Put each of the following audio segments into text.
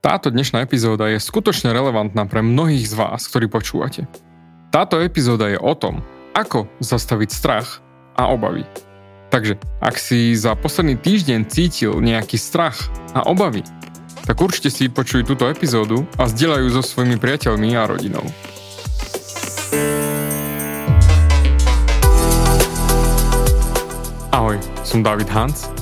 Táto dnešná epizóda je skutočne relevantná pre mnohých z vás, ktorí počúvate. Táto epizóda je o tom, ako zastaviť strach a obavy. Takže, ak si za posledný týždeň cítil nejaký strach a obavy, tak určite si počuj túto epizódu a zdieľajú so svojimi priateľmi a rodinou. Ahoj, som David Hans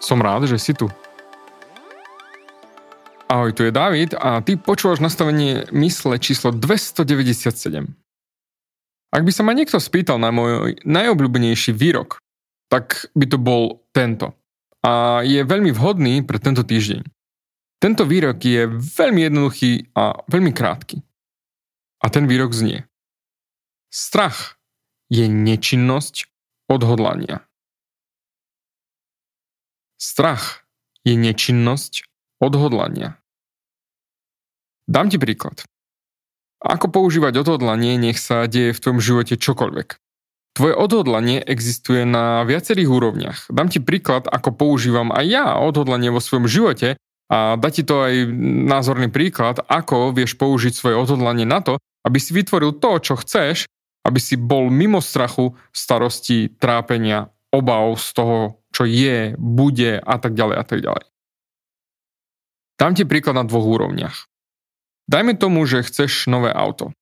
Som rád, že si tu. Ahoj, tu je David a ty počúvaš nastavenie mysle číslo 297. Ak by sa ma niekto spýtal na môj najobľúbenejší výrok, tak by to bol tento. A je veľmi vhodný pre tento týždeň. Tento výrok je veľmi jednoduchý a veľmi krátky. A ten výrok znie. Strach je nečinnosť odhodlania. Strach je nečinnosť odhodlania. Dám ti príklad. Ako používať odhodlanie, nech sa deje v tvojom živote čokoľvek. Tvoje odhodlanie existuje na viacerých úrovniach. Dám ti príklad, ako používam aj ja odhodlanie vo svojom živote a dá ti to aj názorný príklad, ako vieš použiť svoje odhodlanie na to, aby si vytvoril to, čo chceš, aby si bol mimo strachu, starosti, trápenia, obav z toho, čo je, bude a tak ďalej a tak ďalej. Dám ti príklad na dvoch úrovniach. Dajme tomu, že chceš nové auto.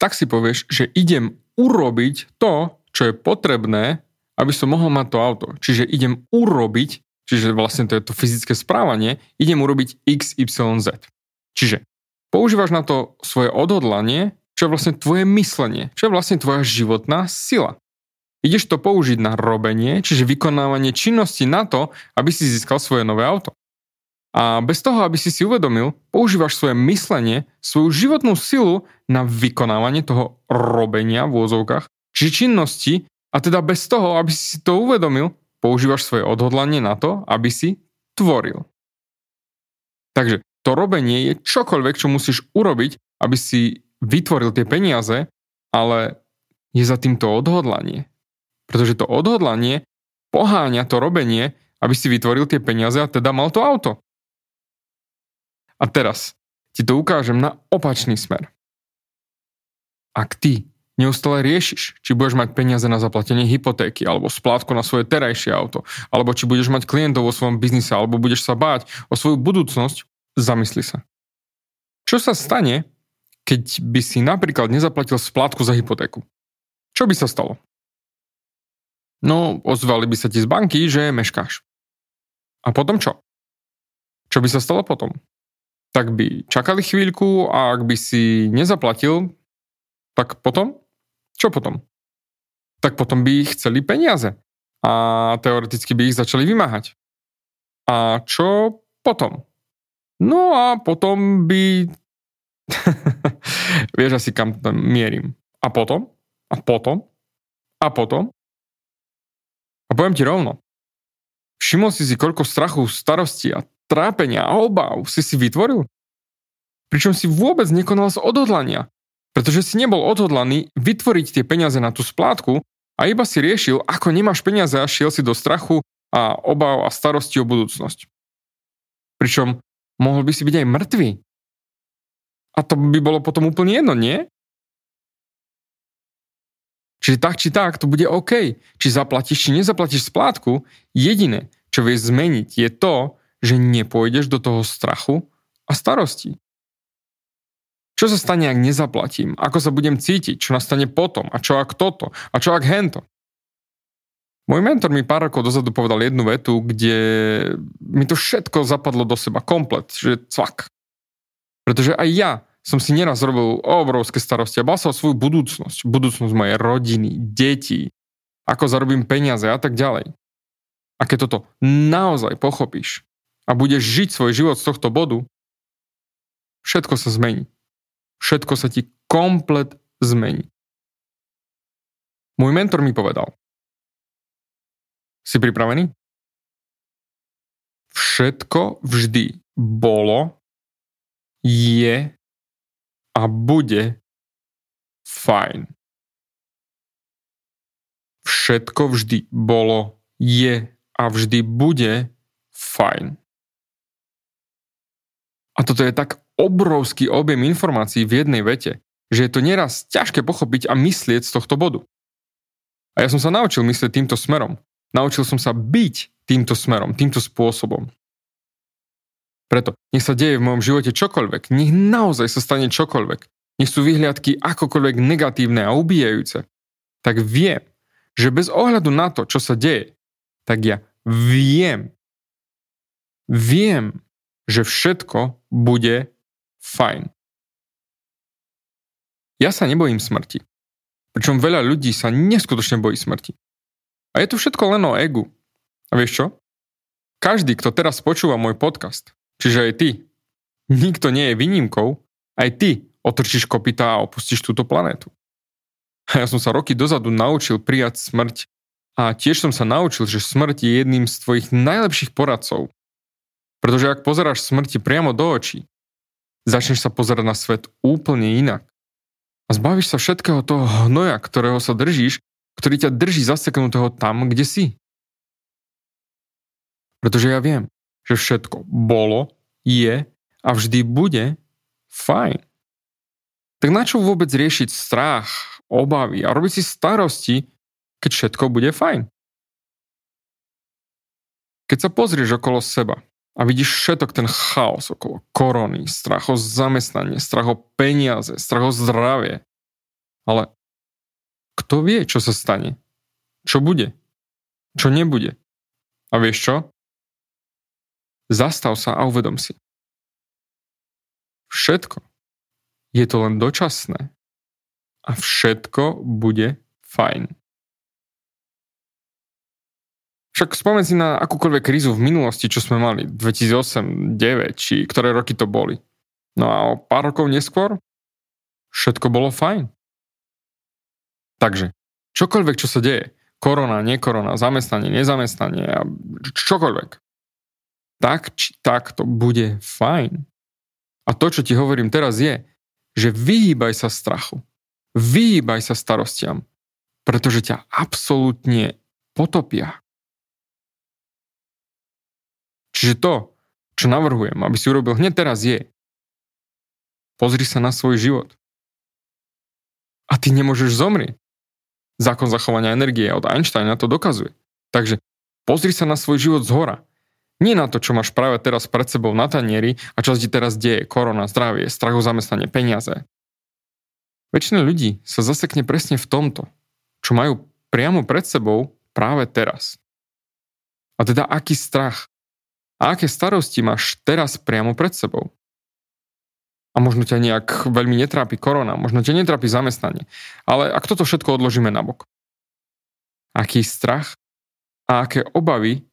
Tak si povieš, že idem urobiť to, čo je potrebné, aby som mohol mať to auto. Čiže idem urobiť, čiže vlastne to je to fyzické správanie, idem urobiť X, Y, Z. Čiže používaš na to svoje odhodlanie, čo je vlastne tvoje myslenie, čo je vlastne tvoja životná sila. Ideš to použiť na robenie, čiže vykonávanie činnosti na to, aby si získal svoje nové auto. A bez toho, aby si si uvedomil, používaš svoje myslenie, svoju životnú silu na vykonávanie toho robenia v úzovkách, čiže činnosti, a teda bez toho, aby si si to uvedomil, používaš svoje odhodlanie na to, aby si tvoril. Takže to robenie je čokoľvek, čo musíš urobiť, aby si vytvoril tie peniaze, ale je za týmto odhodlanie. Pretože to odhodlanie poháňa to robenie, aby si vytvoril tie peniaze a teda mal to auto. A teraz ti to ukážem na opačný smer. Ak ty neustále riešiš, či budeš mať peniaze na zaplatenie hypotéky, alebo splátku na svoje terajšie auto, alebo či budeš mať klientov vo svojom biznise, alebo budeš sa báť o svoju budúcnosť, zamysli sa. Čo sa stane, keď by si napríklad nezaplatil splátku za hypotéku? Čo by sa stalo? No, ozvali by sa ti z banky, že meškáš. A potom čo? Čo by sa stalo potom? Tak by čakali chvíľku a ak by si nezaplatil, tak potom? Čo potom? Tak potom by ich chceli peniaze a teoreticky by ich začali vymáhať. A čo potom? No a potom by... Vieš asi kam tam mierim. A potom? A potom? A potom? Poviem ti rovno. Všimol si si, koľko strachu, starosti a trápenia a obáv si si vytvoril? Pričom si vôbec nekonal z odhodlania, pretože si nebol odhodlaný vytvoriť tie peniaze na tú splátku a iba si riešil, ako nemáš peniaze a šiel si do strachu a obáv a starosti o budúcnosť. Pričom mohol by si byť aj mŕtvý. A to by bolo potom úplne jedno, nie? Čiže tak či tak, to bude OK. Či zaplatíš, či nezaplatíš splátku, jediné, čo vieš zmeniť, je to, že nepôjdeš do toho strachu a starosti. Čo sa stane, ak nezaplatím? Ako sa budem cítiť? Čo nastane potom? A čo ak toto? A čo ak hento? Môj mentor mi pár rokov dozadu povedal jednu vetu, kde mi to všetko zapadlo do seba komplet, že cvak. Pretože aj ja som si neraz robil obrovské starosti a bal sa o svoju budúcnosť, budúcnosť mojej rodiny, detí, ako zarobím peniaze a tak ďalej. A keď toto naozaj pochopíš a budeš žiť svoj život z tohto bodu, všetko sa zmení. Všetko sa ti komplet zmení. Môj mentor mi povedal, si pripravený? Všetko vždy bolo, je a bude fajn. Všetko vždy bolo, je a vždy bude fajn. A toto je tak obrovský objem informácií v jednej vete, že je to nieraz ťažké pochopiť a myslieť z tohto bodu. A ja som sa naučil myslieť týmto smerom. Naučil som sa byť týmto smerom, týmto spôsobom. Preto nech sa deje v mojom živote čokoľvek, nech naozaj sa stane čokoľvek, nech sú vyhliadky akokoľvek negatívne a ubíjajúce, tak viem, že bez ohľadu na to, čo sa deje, tak ja viem, viem, že všetko bude fajn. Ja sa nebojím smrti. Pričom veľa ľudí sa neskutočne bojí smrti. A je to všetko len o egu. A vieš čo? Každý, kto teraz počúva môj podcast, čiže aj ty, nikto nie je výnimkou, aj ty otrčíš kopita a opustíš túto planétu. A ja som sa roky dozadu naučil prijať smrť a tiež som sa naučil, že smrť je jedným z tvojich najlepších poradcov. Pretože ak pozeráš smrti priamo do očí, začneš sa pozerať na svet úplne inak. A zbavíš sa všetkého toho hnoja, ktorého sa držíš, ktorý ťa drží zaseknutého tam, kde si. Pretože ja viem, že všetko bolo, je a vždy bude fajn. Tak na čo vôbec riešiť strach, obavy a robiť si starosti, keď všetko bude fajn? Keď sa pozrieš okolo seba a vidíš všetok ten chaos okolo korony, strach o zamestnanie, strach o peniaze, strach o zdravie. Ale kto vie, čo sa stane? Čo bude? Čo nebude? A vieš čo? Zastav sa a uvedom si. Všetko je to len dočasné a všetko bude fajn. Však spomen si na akúkoľvek krízu v minulosti, čo sme mali, 2008, 2009, či ktoré roky to boli. No a o pár rokov neskôr všetko bolo fajn. Takže, čokoľvek, čo sa deje, korona, nekorona, zamestnanie, nezamestnanie čokoľvek, tak či tak to bude fajn. A to, čo ti hovorím teraz je, že vyhýbaj sa strachu. Vyhýbaj sa starostiam, pretože ťa absolútne potopia. Čiže to, čo navrhujem, aby si urobil hneď teraz je, pozri sa na svoj život. A ty nemôžeš zomrieť. Zákon zachovania energie od Einsteina to dokazuje. Takže pozri sa na svoj život z hora. Nie na to, čo máš práve teraz pred sebou na tanieri a čo ti teraz deje, korona, zdravie, strach o zamestnanie, peniaze. Väčšina ľudí sa zasekne presne v tomto, čo majú priamo pred sebou práve teraz. A teda aký strach, a aké starosti máš teraz priamo pred sebou. A možno ťa nejak veľmi netrápi korona, možno ťa netrápi zamestnanie. Ale ak toto všetko odložíme na bok. Aký strach a aké obavy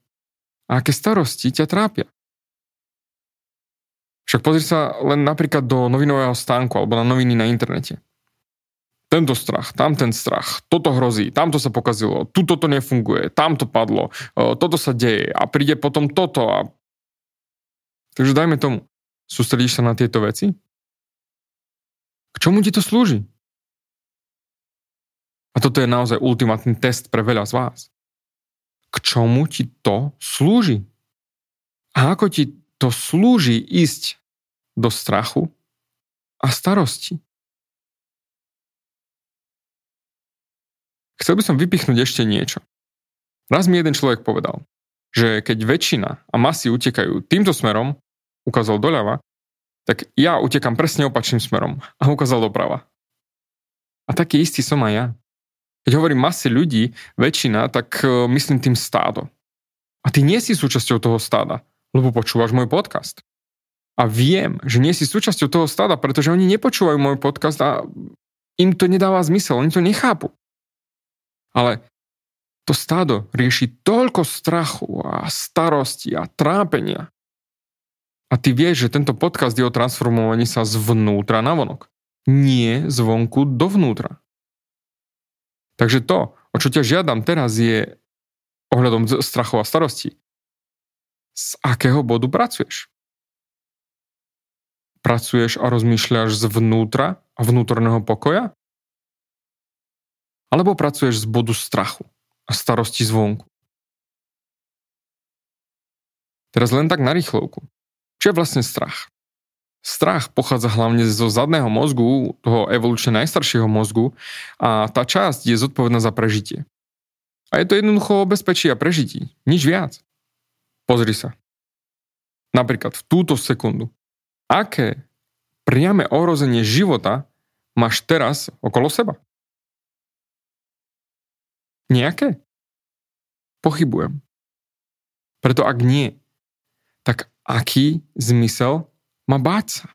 a aké starosti ťa trápia. Však pozri sa len napríklad do novinového stánku alebo na noviny na internete. Tento strach, tamten strach, toto hrozí, tamto sa pokazilo, tu toto nefunguje, tam to padlo, toto sa deje a príde potom toto a Takže dajme tomu, sústredíš sa na tieto veci? K čomu ti to slúži? A toto je naozaj ultimátny test pre veľa z vás. K čomu ti to slúži? A ako ti to slúži ísť do strachu a starosti? Chcel by som vypichnúť ešte niečo. Raz mi jeden človek povedal, že keď väčšina a masy utekajú týmto smerom, ukázal doľava, tak ja utekam presne opačným smerom a ukázal doprava. A taký istý som aj ja. Keď hovorím masy ľudí, väčšina, tak e, myslím tým stádo. A ty nie si súčasťou toho stáda, lebo počúvaš môj podcast. A viem, že nie si súčasťou toho stáda, pretože oni nepočúvajú môj podcast a im to nedáva zmysel, oni to nechápu. Ale to stádo rieši toľko strachu a starosti a trápenia. A ty vieš, že tento podcast je o transformovaní sa zvnútra na vonok. Nie zvonku dovnútra. Takže to, o čo ťa žiadam teraz je ohľadom strachov a starosti. Z akého bodu pracuješ? Pracuješ a rozmýšľaš zvnútra a vnútorného pokoja? Alebo pracuješ z bodu strachu? a starosti zvonku. Teraz len tak na rýchlovku. Čo je vlastne strach? Strach pochádza hlavne zo zadného mozgu, toho evolučne najstaršieho mozgu a tá časť je zodpovedná za prežitie. A je to jednoducho o bezpečí a prežití. Nič viac. Pozri sa. Napríklad v túto sekundu. Aké priame ohrozenie života máš teraz okolo seba? Nejaké? Pochybujem. Preto ak nie, tak aký zmysel má báť sa?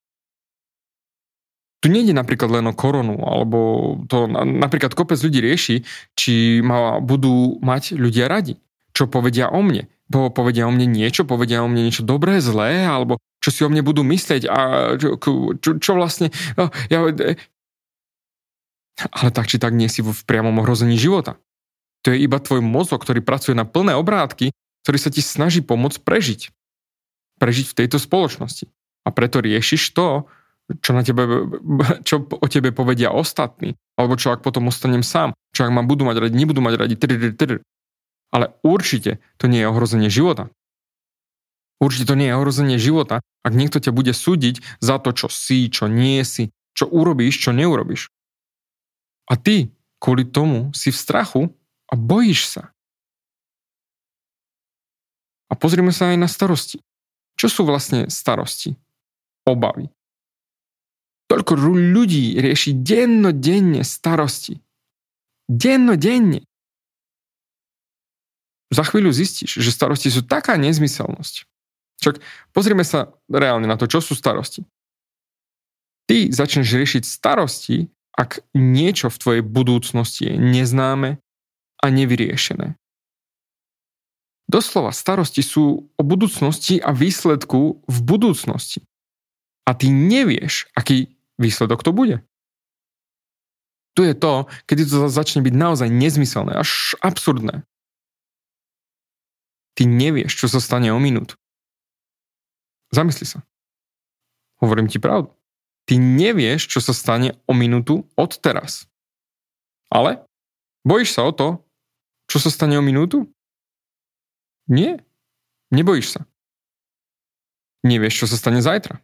Tu nejde napríklad len o koronu, alebo to napríklad kopec ľudí rieši, či ma budú mať ľudia radi. Čo povedia o mne? Po, povedia o mne niečo, povedia o mne niečo dobré, zlé, alebo čo si o mne budú myslieť a čo, čo, čo vlastne... Ja, ale tak či tak nie si v priamom ohrození života. To je iba tvoj mozog, ktorý pracuje na plné obrátky, ktorý sa ti snaží pomôcť prežiť. Prežiť v tejto spoločnosti. A preto riešiš to, čo, na tebe, čo o tebe povedia ostatní, alebo čo ak potom ostanem sám, čo ak ma budú mať radi, nebudú mať radi, tr, tr, tr. ale určite to nie je ohrozenie života. Určite to nie je ohrozenie života, ak niekto ťa bude súdiť za to, čo si, čo nie si, čo urobíš, čo neurobiš. A ty kvôli tomu si v strachu a bojíš sa. A pozrime sa aj na starosti. Čo sú vlastne starosti? Obavy. Toľko ľudí rieši dennodenne starosti. Dennodenne. Za chvíľu zistíš, že starosti sú taká nezmyselnosť. Čak pozrime sa reálne na to, čo sú starosti. Ty začneš riešiť starosti, ak niečo v tvojej budúcnosti je neznáme, a nevyriešené. Doslova starosti sú o budúcnosti a výsledku v budúcnosti. A ty nevieš, aký výsledok to bude. Tu je to, kedy to začne byť naozaj nezmyselné, až absurdné. Ty nevieš, čo sa stane o minút. Zamysli sa. Hovorím ti pravdu. Ty nevieš, čo sa stane o minútu od teraz. Ale bojíš sa o to, čo sa stane o minútu? Nie. Nebojíš sa. Nevieš, čo sa stane zajtra.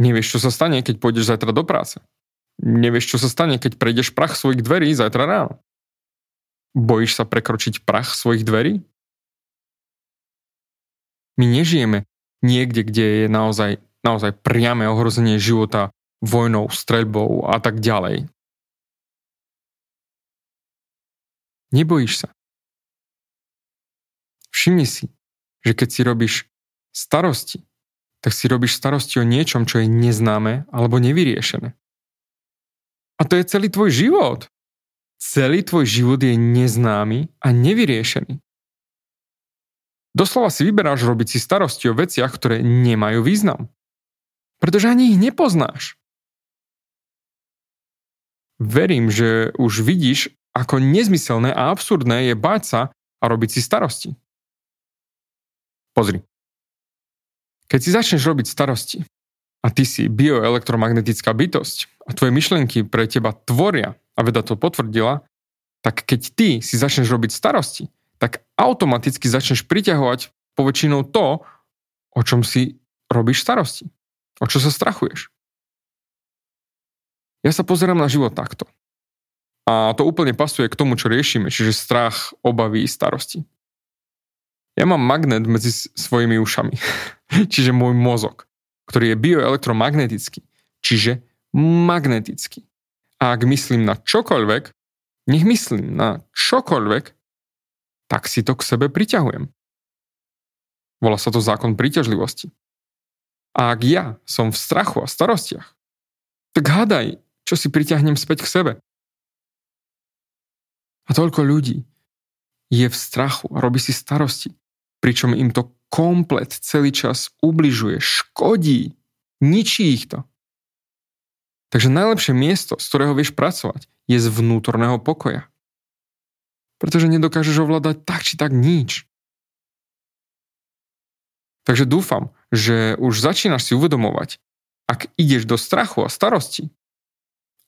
Nevieš, čo sa stane, keď pôjdeš zajtra do práce. Nevieš, čo sa stane, keď prejdeš prach svojich dverí zajtra ráno. Bojíš sa prekročiť prach svojich dverí? My nežijeme niekde, kde je naozaj, naozaj priame ohrozenie života vojnou, streľbou a tak ďalej. Nebojíš sa. Všimni si, že keď si robíš starosti, tak si robíš starosti o niečom, čo je neznáme alebo nevyriešené. A to je celý tvoj život. Celý tvoj život je neznámy a nevyriešený. Doslova si vyberáš robiť si starosti o veciach, ktoré nemajú význam. Pretože ani ich nepoznáš. Verím, že už vidíš, ako nezmyselné a absurdné je báť sa a robiť si starosti. Pozri. Keď si začneš robiť starosti a ty si bioelektromagnetická bytosť a tvoje myšlienky pre teba tvoria, a veda to potvrdila, tak keď ty si začneš robiť starosti, tak automaticky začneš priťahovať poväčšinou to, o čom si robíš starosti. O čo sa strachuješ. Ja sa pozerám na život takto. A to úplne pasuje k tomu, čo riešime, čiže strach, obavy, starosti. Ja mám magnet medzi svojimi ušami, čiže môj mozog, ktorý je bioelektromagnetický, čiže magnetický. A ak myslím na čokoľvek, nech myslím na čokoľvek, tak si to k sebe priťahujem. Volá sa to zákon príťažlivosti. A ak ja som v strachu a starostiach, tak hádaj, čo si priťahnem späť k sebe. A toľko ľudí je v strachu a robí si starosti, pričom im to komplet celý čas ubližuje, škodí, ničí ich to. Takže najlepšie miesto, z ktorého vieš pracovať, je z vnútorného pokoja. Pretože nedokážeš ovládať tak či tak nič. Takže dúfam, že už začínaš si uvedomovať, ak ideš do strachu a starosti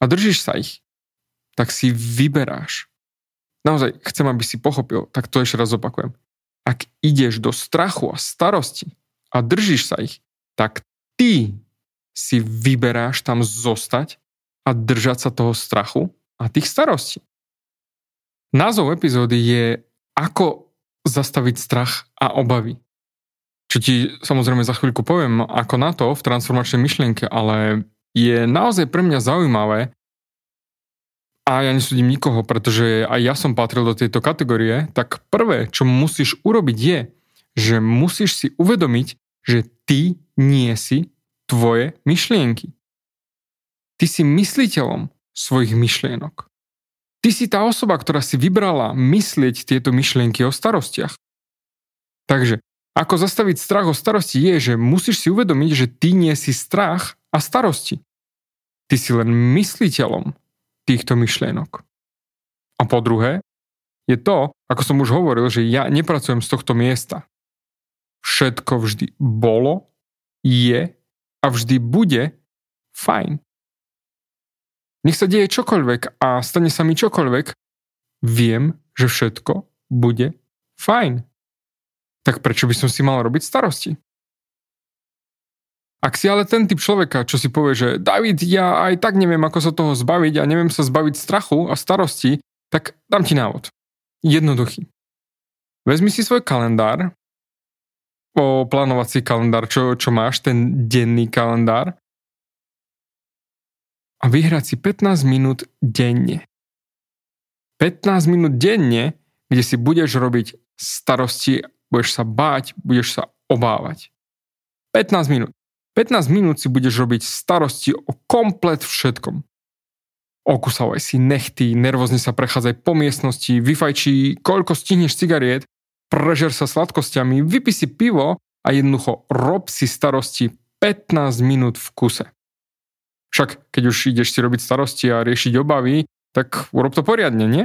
a držíš sa ich, tak si vyberáš naozaj chcem, aby si pochopil, tak to ešte raz opakujem. Ak ideš do strachu a starosti a držíš sa ich, tak ty si vyberáš tam zostať a držať sa toho strachu a tých starostí. Názov epizódy je Ako zastaviť strach a obavy. Čo ti samozrejme za chvíľku poviem ako na to v transformačnej myšlienke, ale je naozaj pre mňa zaujímavé, a ja nesúdim nikoho, pretože aj ja som patril do tejto kategórie, tak prvé, čo musíš urobiť je, že musíš si uvedomiť, že ty nie si tvoje myšlienky. Ty si mysliteľom svojich myšlienok. Ty si tá osoba, ktorá si vybrala myslieť tieto myšlienky o starostiach. Takže, ako zastaviť strach o starosti je, že musíš si uvedomiť, že ty nie si strach a starosti. Ty si len mysliteľom týchto myšlienok. A po druhé, je to, ako som už hovoril, že ja nepracujem z tohto miesta. Všetko vždy bolo, je a vždy bude fajn. Nech sa deje čokoľvek a stane sa mi čokoľvek, viem, že všetko bude fajn. Tak prečo by som si mal robiť starosti? Ak si ale ten typ človeka, čo si povie, že David, ja aj tak neviem, ako sa toho zbaviť a neviem sa zbaviť strachu a starosti, tak dám ti návod. Jednoduchý. Vezmi si svoj kalendár, o plánovací kalendár, čo, čo máš, ten denný kalendár a vyhrať si 15 minút denne. 15 minút denne, kde si budeš robiť starosti, budeš sa báť, budeš sa obávať. 15 minút. 15 minút si budeš robiť starosti o komplet všetkom. Okusavaj si nechty, nervózne sa prechádzaj po miestnosti, vyfajči koľko stihneš cigariet, prežer sa sladkosťami, vypi si pivo a jednoducho rob si starosti 15 minút v kuse. Však keď už ideš si robiť starosti a riešiť obavy, tak urob to poriadne, nie?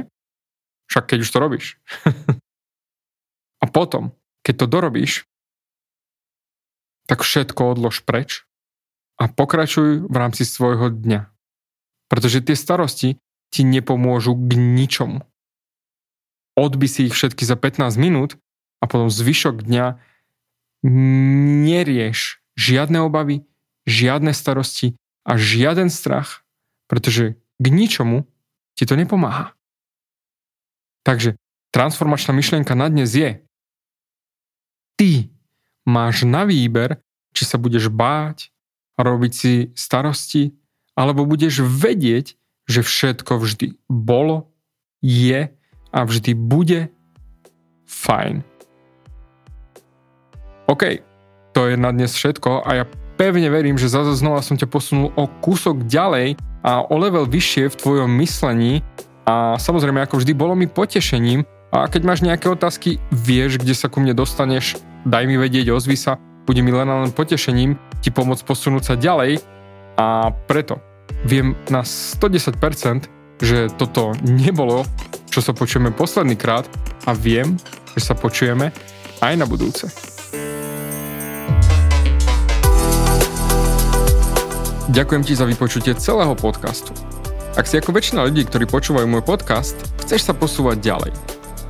Však keď už to robíš. a potom, keď to dorobíš, tak všetko odlož preč a pokračuj v rámci svojho dňa. Pretože tie starosti ti nepomôžu k ničomu. Odby si ich všetky za 15 minút a potom zvyšok dňa nerieš žiadne obavy, žiadne starosti a žiaden strach, pretože k ničomu ti to nepomáha. Takže transformačná myšlienka na dnes je ty máš na výber, či sa budeš báť, robiť si starosti, alebo budeš vedieť, že všetko vždy bolo, je a vždy bude fajn. OK, to je na dnes všetko a ja pevne verím, že zase znova som ťa posunul o kúsok ďalej a o level vyššie v tvojom myslení. A samozrejme ako vždy bolo mi potešením. A keď máš nejaké otázky, vieš, kde sa ku mne dostaneš daj mi vedieť, ozvi sa, bude mi len len potešením ti pomôcť posunúť sa ďalej a preto viem na 110%, že toto nebolo, čo sa počujeme posledný krát a viem, že sa počujeme aj na budúce. Ďakujem ti za vypočutie celého podcastu. Ak si ako väčšina ľudí, ktorí počúvajú môj podcast, chceš sa posúvať ďalej